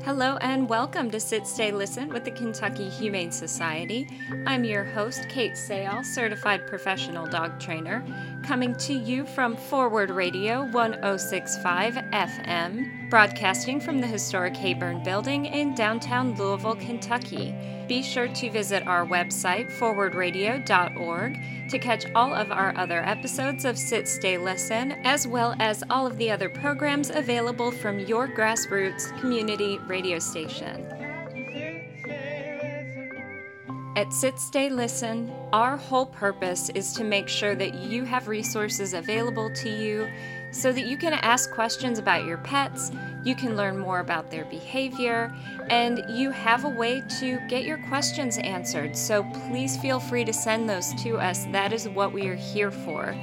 Hello and welcome to Sit, Stay, Listen with the Kentucky Humane Society. I'm your host, Kait Seyal, certified professional dog trainer, coming to you from Forward Radio 1065 FM, broadcasting from the historic Heyburn Building in downtown Louisville, Kentucky. Be sure to visit our website, forwardradio.org, to catch all of our other episodes of Sit, Stay, Listen, as well as all of the other programs available from your grassroots community radio station. At Sit, Stay, Listen, our whole purpose is to make sure that you have resources available to you so that you can ask questions about your pets, you can learn more about their behavior, and you have a way to get your questions answered. So please feel free to send those to us. That is what we are here for.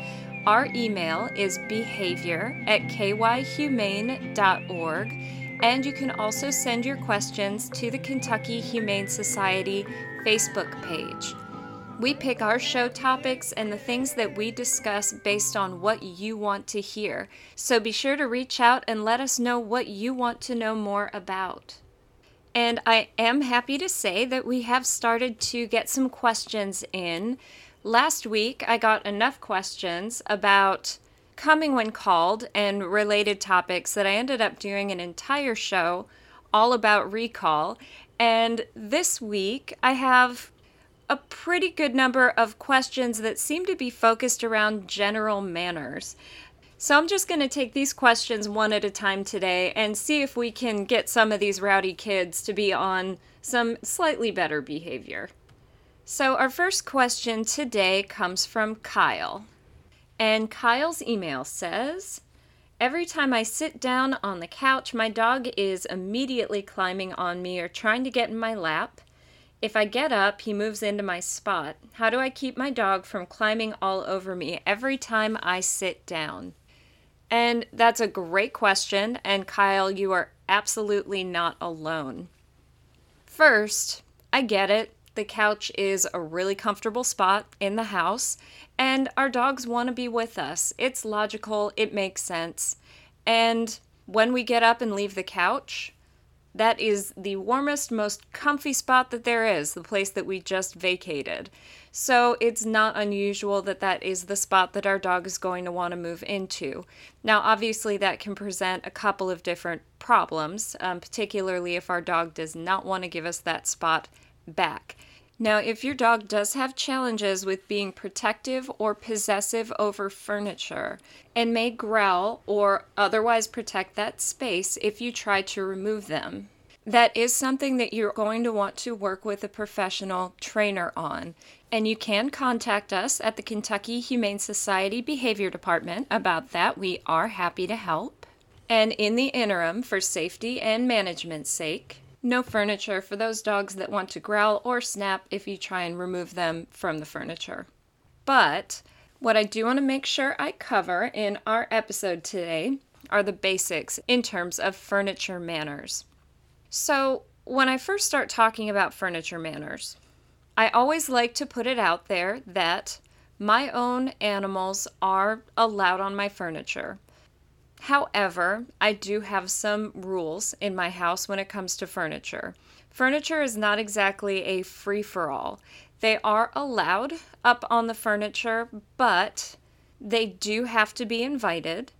Our email is behavior at kyhumane.org, and you can also send your questions to the Kentucky Humane Society Facebook page. We pick our show topics and the things that we discuss based on what you want to hear. So be sure to reach out and let us know what you want to know more about. And I am happy to say that we have started to get some questions in. Last week, I got enough questions about coming when called and related topics that I ended up doing an entire show all about recall. And this week, I have a pretty good number of questions that seem to be focused around general manners. So I'm just going to take these questions one at a time today and see if we can get some of these rowdy kids to be on some slightly better behavior. So, our first question today comes from Kyle. And Kyle's email says Every time I sit down on the couch, my dog is immediately climbing on me or trying to get in my lap. If I get up, he moves into my spot. How do I keep my dog from climbing all over me every time I sit down? And that's a great question. And Kyle, you are absolutely not alone. First, I get it. The couch is a really comfortable spot in the house, and our dogs want to be with us. It's logical, it makes sense. And when we get up and leave the couch, that is the warmest, most comfy spot that there is, the place that we just vacated. So it's not unusual that that is the spot that our dog is going to want to move into. Now, obviously, that can present a couple of different problems, um, particularly if our dog does not want to give us that spot back. Now, if your dog does have challenges with being protective or possessive over furniture and may growl or otherwise protect that space if you try to remove them, that is something that you're going to want to work with a professional trainer on. And you can contact us at the Kentucky Humane Society Behavior Department about that. We are happy to help. And in the interim, for safety and management's sake, no furniture for those dogs that want to growl or snap if you try and remove them from the furniture. But what I do want to make sure I cover in our episode today are the basics in terms of furniture manners. So, when I first start talking about furniture manners, I always like to put it out there that my own animals are allowed on my furniture. However, I do have some rules in my house when it comes to furniture. Furniture is not exactly a free for all. They are allowed up on the furniture, but they do have to be invited,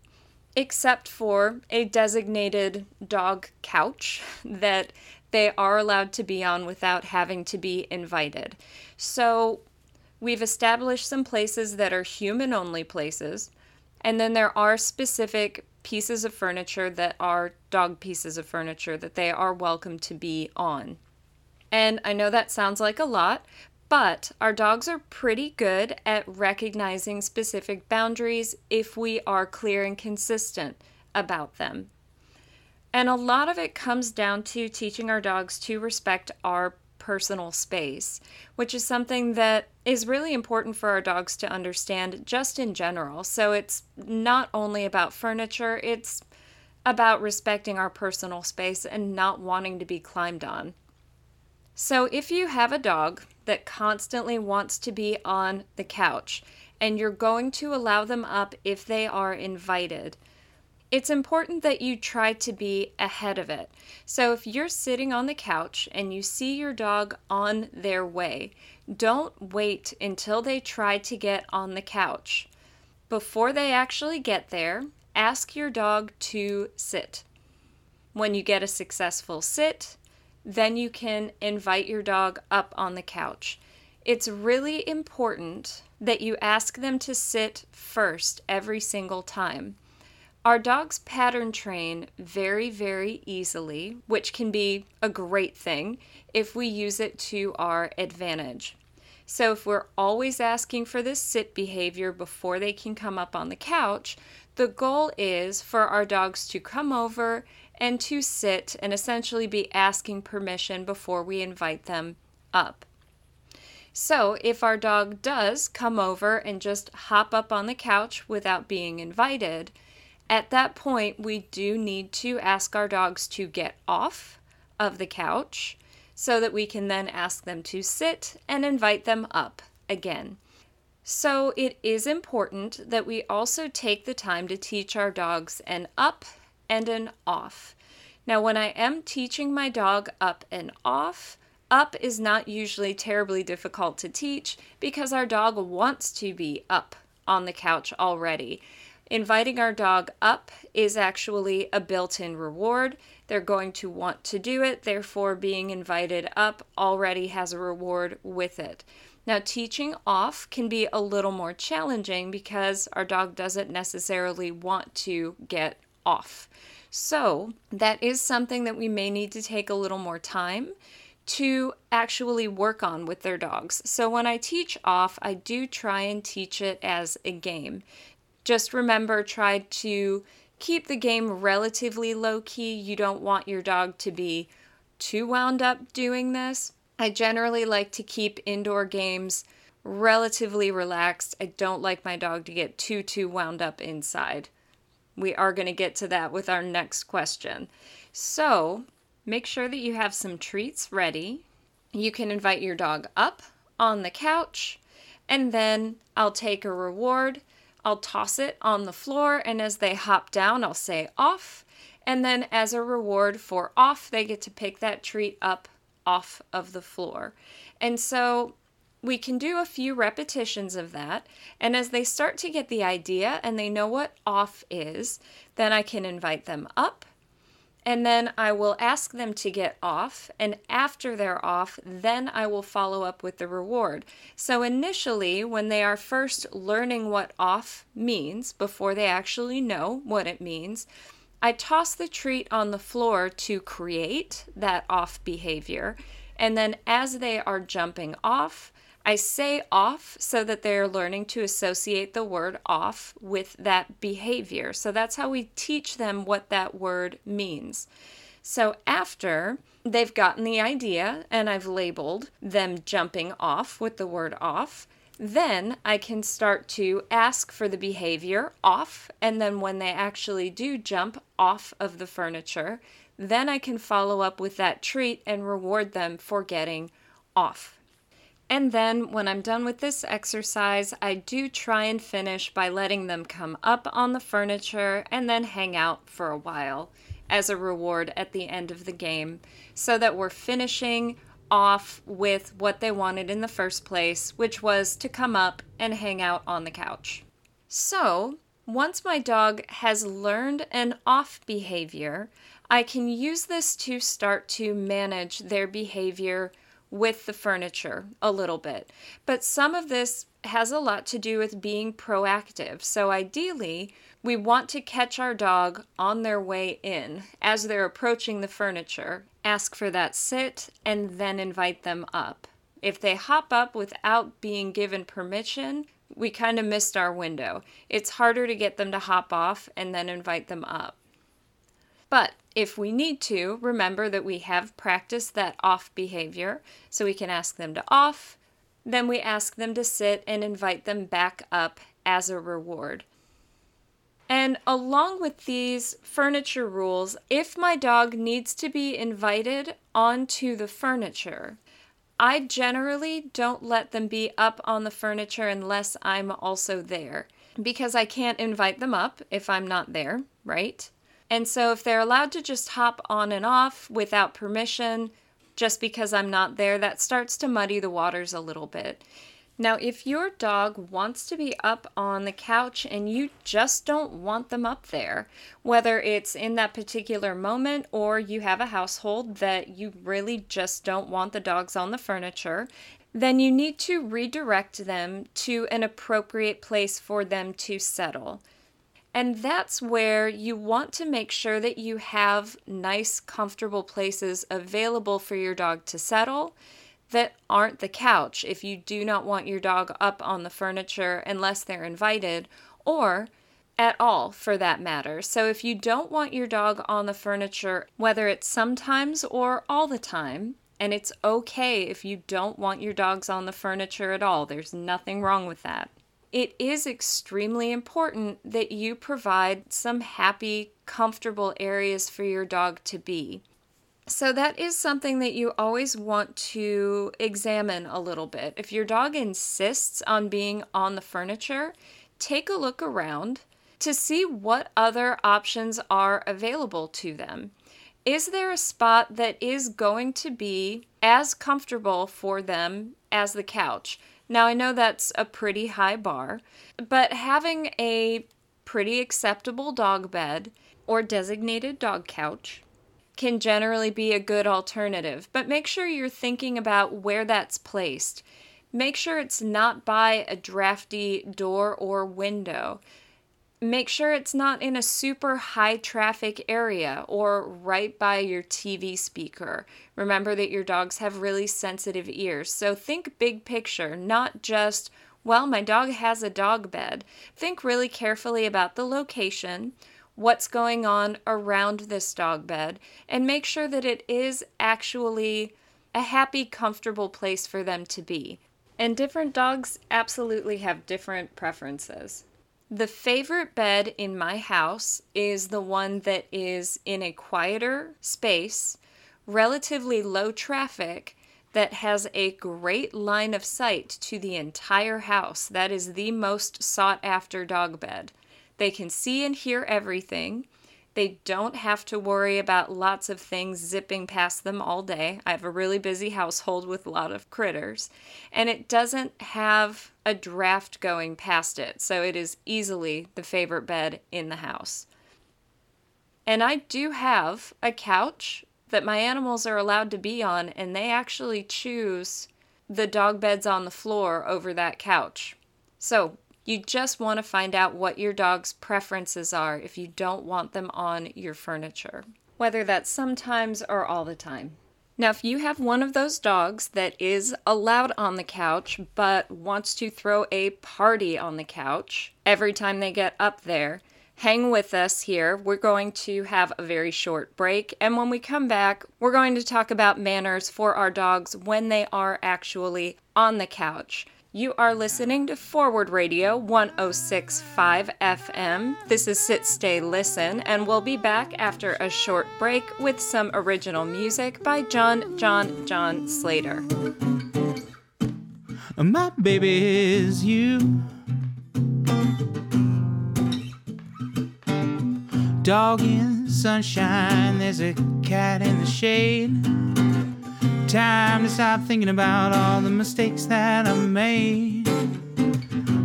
except for a designated dog couch that they are allowed to be on without having to be invited. So, we've established some places that are human only places, and then there are specific pieces of furniture that are dog pieces of furniture that they are welcome to be on. And I know that sounds like a lot, but our dogs are pretty good at recognizing specific boundaries if we are clear and consistent about them. And a lot of it comes down to teaching our dogs to respect our personal space, which is something that is really important for our dogs to understand just in general. So it's not only about furniture, it's about respecting our personal space and not wanting to be climbed on. So if you have a dog that constantly wants to be on the couch and you're going to allow them up if they are invited, it's important that you try to be ahead of it. So if you're sitting on the couch and you see your dog on their way, don't wait until they try to get on the couch. Before they actually get there, ask your dog to sit. When you get a successful sit, then you can invite your dog up on the couch. It's really important that you ask them to sit first every single time. Our dogs pattern train very, very easily, which can be a great thing if we use it to our advantage. So, if we're always asking for this sit behavior before they can come up on the couch, the goal is for our dogs to come over and to sit and essentially be asking permission before we invite them up. So, if our dog does come over and just hop up on the couch without being invited, at that point we do need to ask our dogs to get off of the couch so that we can then ask them to sit and invite them up again. So it is important that we also take the time to teach our dogs an up and an off. Now, when I am teaching my dog up and off, up is not usually terribly difficult to teach because our dog wants to be up on the couch already. Inviting our dog up is actually a built in reward they're going to want to do it, therefore, being invited up already has a reward with it. Now, teaching off can be a little more challenging because our dog doesn't necessarily want to get off. So, that is something that we may need to take a little more time to actually work on with their dogs. So, when I teach off, I do try and teach it as a game. Just remember, try to keep the game relatively low key. You don't want your dog to be too wound up doing this. I generally like to keep indoor games relatively relaxed. I don't like my dog to get too too wound up inside. We are going to get to that with our next question. So, make sure that you have some treats ready. You can invite your dog up on the couch, and then I'll take a reward I'll toss it on the floor, and as they hop down, I'll say off. And then, as a reward for off, they get to pick that treat up off of the floor. And so we can do a few repetitions of that. And as they start to get the idea and they know what off is, then I can invite them up and then I will ask them to get off. And after they're off, then I will follow up with the reward. So, initially, when they are first learning what off means, before they actually know what it means, I toss the treat on the floor to create that off behavior. And then, as they are jumping off, I say off so that they're learning to associate the word off with that behavior. So that's how we teach them what that word means. So after they've gotten the idea and I've labeled them jumping off with the word off, then I can start to ask for the behavior off. And then when they actually do jump off of the furniture, then I can follow up with that treat and reward them for getting off. And then when I'm done with this exercise, I do try and finish by letting them come up on the furniture and then hang out for a while as a reward at the end of the game so that we're finishing off with what they wanted in the first place, which was to come up and hang out on the couch. So, once my dog has learned an off behavior, I can use this to start to manage their behavior with the furniture a little bit. But some of this has a lot to do with being proactive. So ideally, we want to catch our dog on their way in as they're approaching the furniture, ask for that sit, and then invite them up. If they hop up without being given permission, we kind of missed our window. It's harder to get them to hop off and then invite them up. But if we need to, remember that we have practiced that off behavior, so we can ask them to off, then we ask them to sit and invite them back up as a reward. And along with these furniture rules, if my dog needs to be invited onto the furniture, I generally don't let them be up on the furniture unless I'm also there. because I can't invite them up if I'm not there, right? And so if they're allowed to just hop on and off without permission, just because I'm not there, that starts to muddy the waters a little bit. Now, if your dog wants to be up on the couch and you just don't want them up there, whether it's in that particular moment or you have a household that you really just don't want the dogs on the furniture, then you need to redirect them to an appropriate place for them to settle. And that's where you want to make sure that you have nice, comfortable places available for your dog to settle that aren't the couch if you do not want your dog up on the furniture unless they're invited, or at all for that matter. So if you don't want your dog on the furniture, whether it's sometimes or all the time, and it's okay if you don't want your dogs on the furniture at all, there's nothing wrong with that. It is extremely important that you provide some happy, comfortable areas for your dog to be. So, that is something that you always want to examine a little bit. If your dog insists on being on the furniture, take a look around to see what other options are available to them. Is there a spot that is going to be as comfortable for them as the couch? Now, I know that's a pretty high bar, but having a pretty acceptable dog bed or designated dog couch can generally be a good alternative, but make sure you're thinking about where that's placed. Make sure it's not by a drafty door or window. Make sure it's not in a super high traffic area or right by your TV speaker. Remember that your dogs have really sensitive ears, so think big picture, not just, well, my dog has a dog bed. Think really carefully about the location what's going on around this dog bed and make sure that it is actually a happy, comfortable place for them to be. And different dogs absolutely have different preferences. The favorite bed in my house is the one that is in a quieter space, relatively low traffic, that has a great line of sight to the entire house. That is the most sought after dog bed. They can see and hear everything. They don't have to worry about lots of things zipping past them all day. I have a really busy household with a lot of critters. And it doesn't have a draft going past it, so it is easily the favorite bed in the house. And I do have a couch that my animals are allowed to be on, and they actually choose the dog beds on the floor over that couch. So you just want to find out what your dog's preferences are if you don't want them on your furniture, whether that's sometimes or all the time. Now, if you have one of those dogs that is allowed on the couch but wants to throw a party on the couch every time they get up there, hang with us here. We're going to have a very short break, and when we come back, we're going to talk about manners for our dogs when they are actually on the couch. You are listening to Forward Radio 1065 FM. This is Sit, Stay, Listen, and we'll be back after a short break with some original music by JonJonJon Slater. My baby is you. Dog in sunshine, there's a cat in the shade. Time to stop thinking about all the mistakes that I made.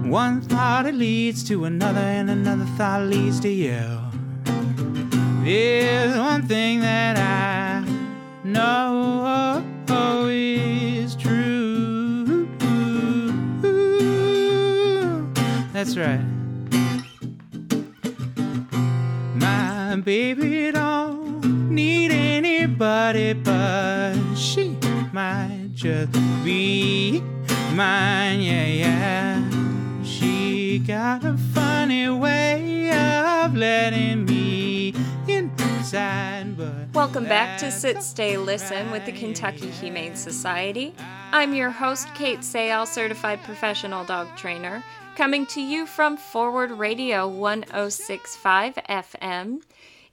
One thought it leads to another, and another thought leads to you. There's one thing that I know is true. That's right. My baby don't need anybody but might just be mine, yeah, yeah. She got a funny way of letting me inside, but. Welcome back to Sit, Stay, Listen with the Kentucky Humane Society. I'm your host, Kait Seyal, certified professional dog trainer, coming to you from Forward Radio 1065 FM.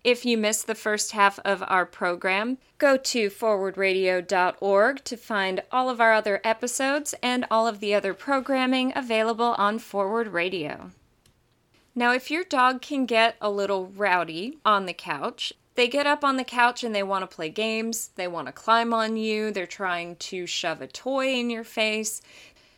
If you missed the first half of our program, go to forwardradio.org to find all of our other episodes and all of the other programming available on Forward Radio. Now, if your dog can get a little rowdy on the couch, they get up on the couch and they want to play games, they want to climb on you, they're trying to shove a toy in your face,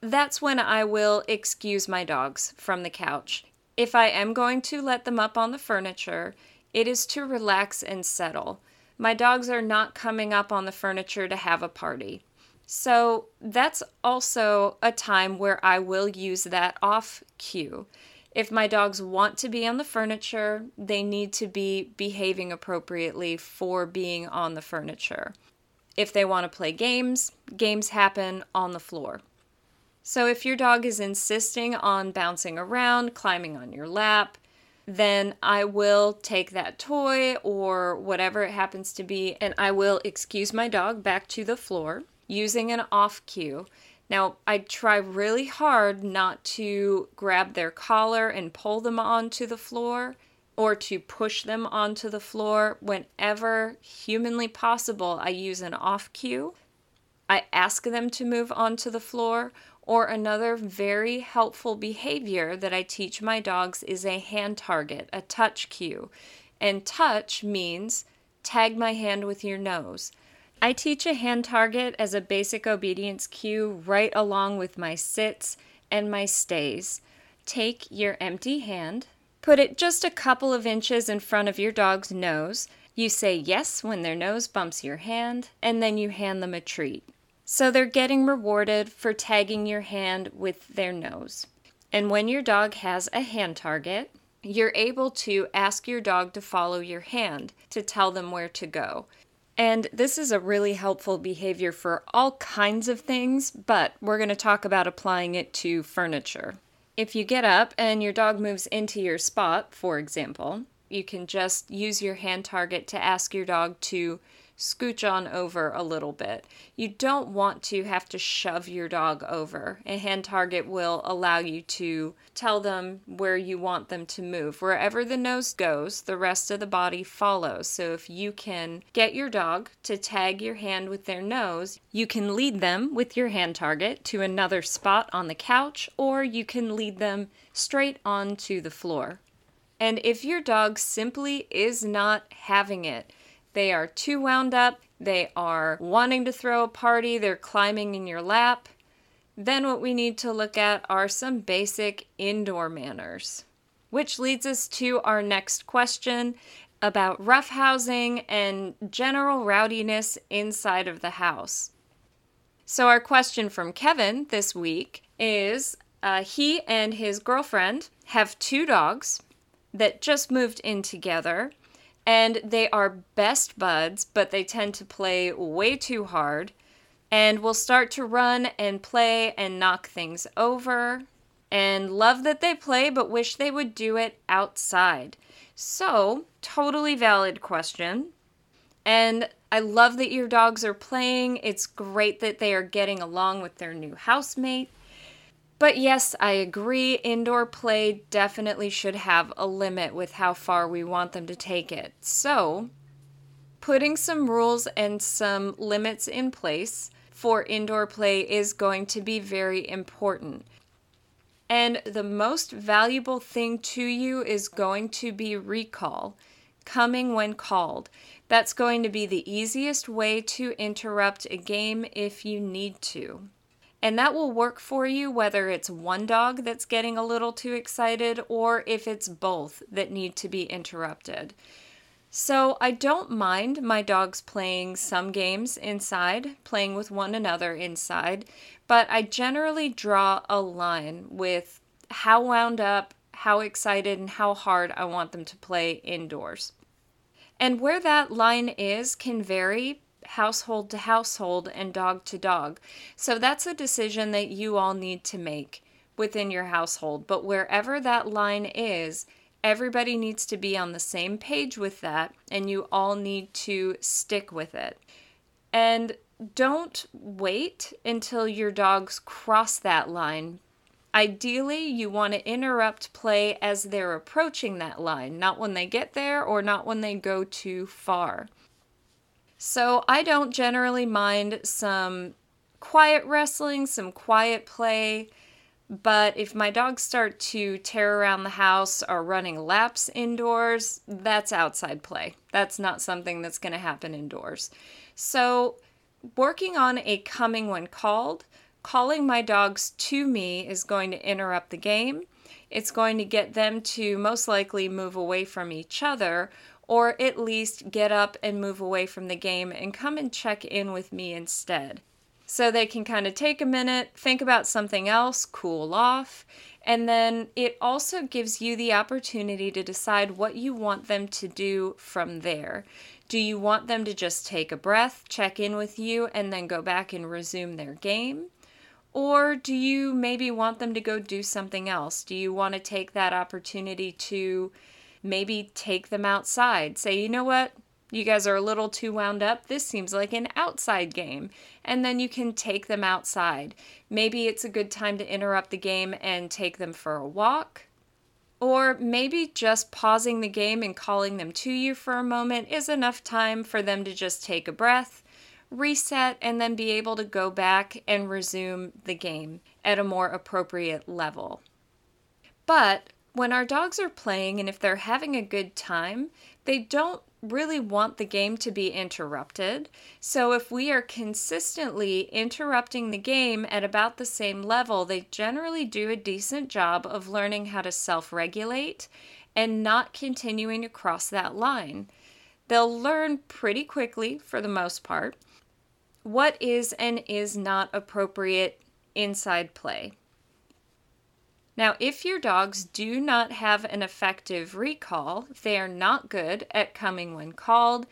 that's when I will excuse my dogs from the couch. If I am going to let them up on the furniture, it is to relax and settle. My dogs are not coming up on the furniture to have a party. So that's also a time where I will use that off cue. If my dogs want to be on the furniture, they need to be behaving appropriately for being on the furniture. If they want to play games, games happen on the floor. So if your dog is insisting on bouncing around, climbing on your lap, then I will take that toy or whatever it happens to be and I will excuse my dog back to the floor using an off cue. Now, I try really hard not to grab their collar and pull them onto the floor or to push them onto the floor. Whenever humanly possible, I use an off cue. I ask them to move onto the floor or another very helpful behavior that I teach my dogs is a hand target, a touch cue. And touch means tag my hand with your nose. I teach a hand target as a basic obedience cue right along with my sits and my stays. Take your empty hand, put it just a couple of inches in front of your dog's nose. You say yes when their nose bumps your hand, and then you hand them a treat. So they're getting rewarded for tagging your hand with their nose. And when your dog has a hand target, you're able to ask your dog to follow your hand to tell them where to go. And this is a really helpful behavior for all kinds of things, but we're going to talk about applying it to furniture. If you get up and your dog moves into your spot, for example, you can just use your hand target to ask your dog to scooch on over a little bit. You don't want to have to shove your dog over. A hand target will allow you to tell them where you want them to move. Wherever the nose goes, the rest of the body follows. So if you can get your dog to tag your hand with their nose, you can lead them with your hand target to another spot on the couch, or you can lead them straight onto the floor. And if your dog simply is not having it, they are too wound up. They are wanting to throw a party. They're climbing in your lap. Then, what we need to look at are some basic indoor manners. Which leads us to our next question about roughhousing and general rowdiness inside of the house. So, our question from Kevin this week is uh, he and his girlfriend have two dogs that just moved in together and they are best buds, but they tend to play way too hard and will start to run and play and knock things over and love that they play but wish they would do it outside. So, totally valid question. And I love that your dogs are playing. It's great that they are getting along with their new housemate. But yes, I agree. Indoor play definitely should have a limit with how far we want them to take it. So, putting some rules and some limits in place for indoor play is going to be very important. And the most valuable thing to you is going to be recall, coming when called. That's going to be the easiest way to interrupt a game if you need to. And that will work for you whether it's one dog that's getting a little too excited or if it's both that need to be interrupted. So I don't mind my dogs playing some games inside, playing with one another inside, but I generally draw a line with how wound up, how excited, and how hard I want them to play indoors. And where that line is can vary household to household and dog to dog. So that's a decision that you all need to make within your household. But wherever that line is, everybody needs to be on the same page with that, and you all need to stick with it. And don't wait until your dogs cross that line. Ideally, you want to interrupt play as they're approaching that line, not when they get there or not when they go too far. So I don't generally mind some quiet wrestling, some quiet play, But if my dogs start to tear around the house or running laps indoors, that's outside play. That's not something that's going to happen indoors. So, working on a coming when called, calling my dogs to me is going to interrupt the game. It's going to get them to most likely move away from each other or at least get up and move away from the game and come and check in with me instead. So they can kind of take a minute, think about something else, cool off, and then it also gives you the opportunity to decide what you want them to do from there. Do you want them to just take a breath, check in with you, and then go back and resume their game? Or do you maybe want them to go do something else? Do you want to take that opportunity to maybe take them outside? Say, you know what? You guys are a little too wound up. This seems like an outside game. And then you can take them outside. Maybe it's a good time to interrupt the game and take them for a walk. Or maybe just pausing the game and calling them to you for a moment is enough time for them to just take a breath, reset, and then be able to go back and resume the game at a more appropriate level. But when our dogs are playing and if they're having a good time, they don't really want the game to be interrupted. So if we are consistently interrupting the game at about the same level, they generally do a decent job of learning how to self regulate and not continuing to cross that line. They'll learn pretty quickly, for the most part, what is and is not appropriate inside play. Now, if your dogs do not have an effective recall, they are not good at coming when called,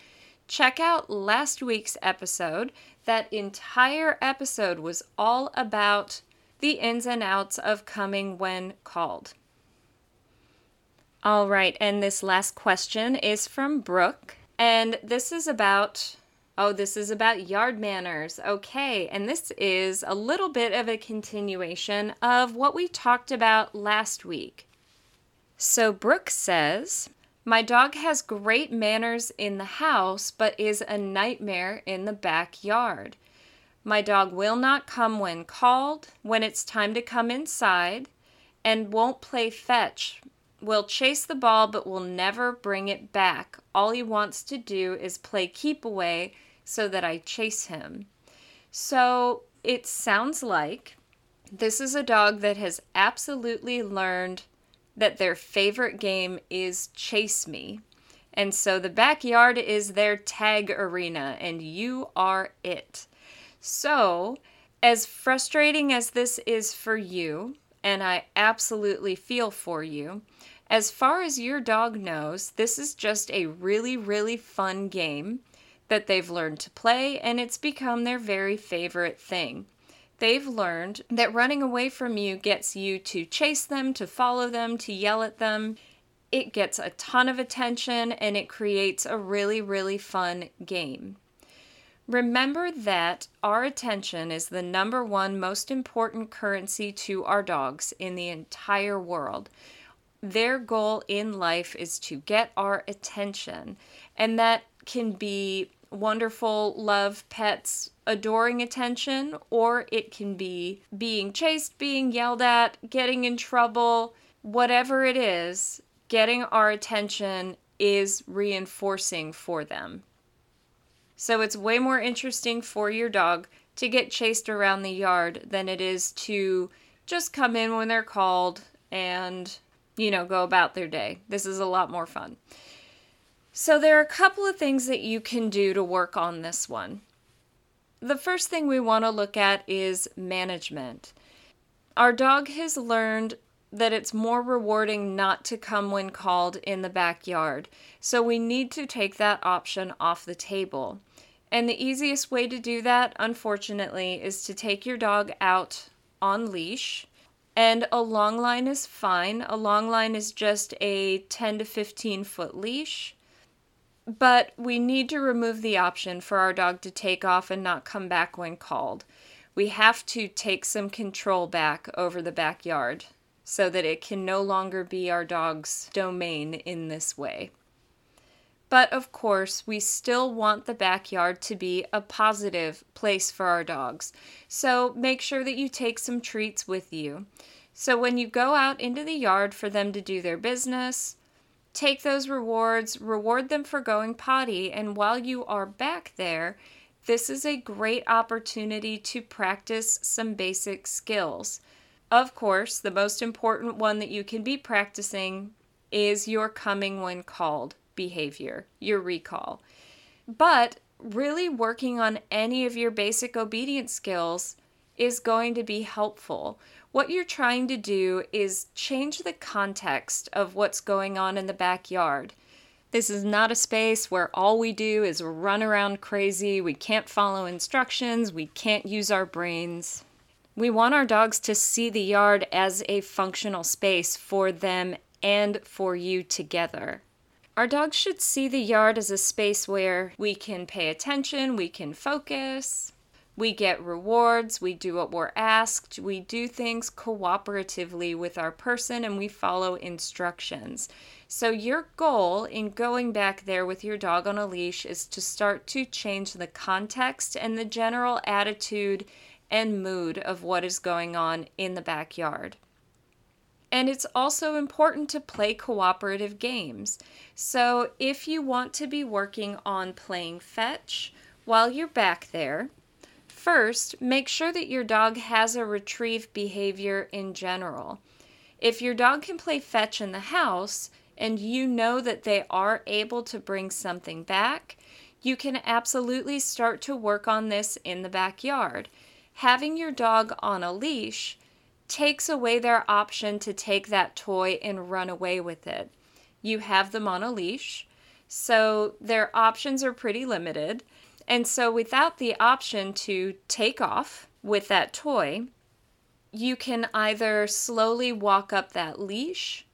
check out last week's episode. That entire episode was all about the ins and outs of coming when called. All right, and this last question is from Brooke, and this is about Oh, this is about yard manners. Okay, and this is a little bit of a continuation of what we talked about last week. So, Brooke says, My dog has great manners in the house, but is a nightmare in the backyard. My dog will not come when called, when it's time to come inside, and won't play fetch. Will chase the ball, but will never bring it back. All he wants to do is play keep away so that I chase him. So it sounds like this is a dog that has absolutely learned that their favorite game is chase me. And so the backyard is their tag arena, and you are it. So, as frustrating as this is for you, and I absolutely feel for you, as far as your dog knows, this is just a really, really fun game that they've learned to play, and it's become their very favorite thing. They've learned that running away from you gets you to chase them, to follow them, to yell at them. It gets a ton of attention and it creates a really, really fun game. Remember that our attention is the number one most important currency to our dogs in the entire world. Their goal in life is to get our attention, and that can be wonderful love pets adoring attention, or it can be being chased, being yelled at, getting in trouble, whatever it is, getting our attention is reinforcing for them. So it's way more interesting for your dog to get chased around the yard than it is to just come in when they're called and, you know, go about their day. This is a lot more fun. So, there are a couple of things that you can do to work on this one. The first thing we want to look at is management. Our dog has learned that it's more rewarding not to come when called in the backyard, so we need to take that option off the table. And the easiest way to do that, unfortunately, is to take your dog out on leash. And a long line is fine. A long line is just a 10 to 15 foot leash. But we need to remove the option for our dog to take off and not come back when called. We have to take some control back over the backyard so that it can no longer be our dog's domain in this way. But of course, we still want the backyard to be a positive place for our dogs. So make sure that you take some treats with you. So when you go out into the yard for them to do their business, take those rewards, reward them for going potty, and while you are back there, this is a great opportunity to practice some basic skills. Of course, the most important one that you can be practicing is your coming when called behavior, your recall. But really working on any of your basic obedience skills is going to be helpful. What you're trying to do is change the context of what's going on in the backyard. This is not a space where all we do is run around crazy. We can't follow instructions. We can't use our brains. We want our dogs to see the yard as a functional space for them and for you together. Our dogs should see the yard as a space where we can pay attention, we can focus, we get rewards, we do what we're asked, we do things cooperatively with our person, and we follow instructions. So, your goal in going back there with your dog on a leash is to start to change the context and the general attitude and mood of what is going on in the backyard. And it's also important to play cooperative games. So, if you want to be working on playing fetch while you're back there, First, make sure that your dog has a retrieve behavior in general. If your dog can play fetch in the house and you know that they are able to bring something back, you can absolutely start to work on this in the backyard. Having your dog on a leash takes away their option to take that toy and run away with it. You have them on a leash, so their options are pretty limited. And so, without the option to take off with that toy, you can either slowly walk up that leash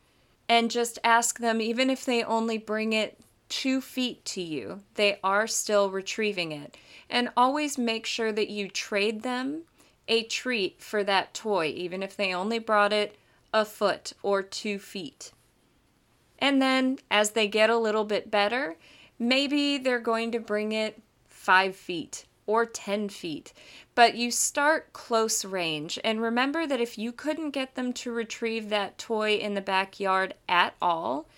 and just ask them, even if they only bring it two feet to you, they are still retrieving it. And always make sure that you trade them a treat for that toy, even if they only brought it a foot or two feet. And then, as they get a little bit better, maybe they're going to bring it five feet or 10 feet, but you start close range. And remember that if you couldn't get them to retrieve that toy in the backyard at all,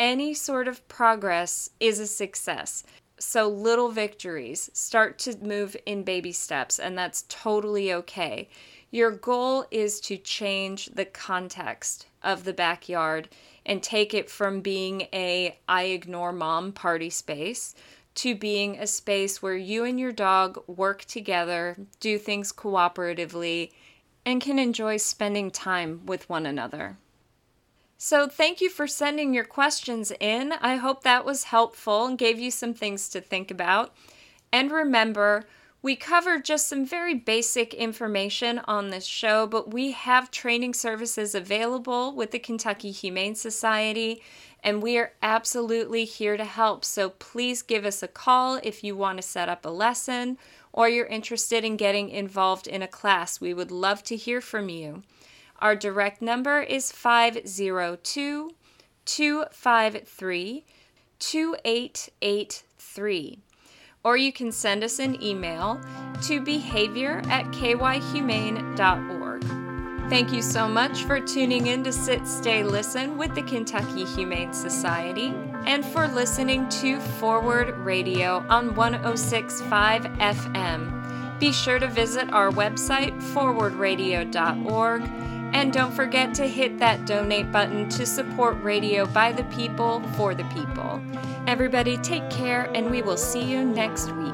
any sort of progress is a success. So, little victories start to move in baby steps, and that's totally okay. Your goal is to change the context of the backyard and take it from being a I ignore mom party space to being a space where you and your dog work together, do things cooperatively, and can enjoy spending time with one another. So, thank you for sending your questions in. I hope that was helpful and gave you some things to think about. And remember, we covered just some very basic information on this show, but we have training services available with the Kentucky Humane Society and we are absolutely here to help. So please give us a call if you want to set up a lesson or you're interested in getting involved in a class. We would love to hear from you. Our direct number is 502 253 2883. Or you can send us an email to behavior at kyhumane.org. Thank you so much for tuning in to Sit, Stay, Listen with the Kentucky Humane Society and for listening to Forward Radio on 1065 FM. Be sure to visit our website, forwardradio.org, and don't forget to hit that donate button to support radio by the people for the people. Everybody, take care, and we will see you next week.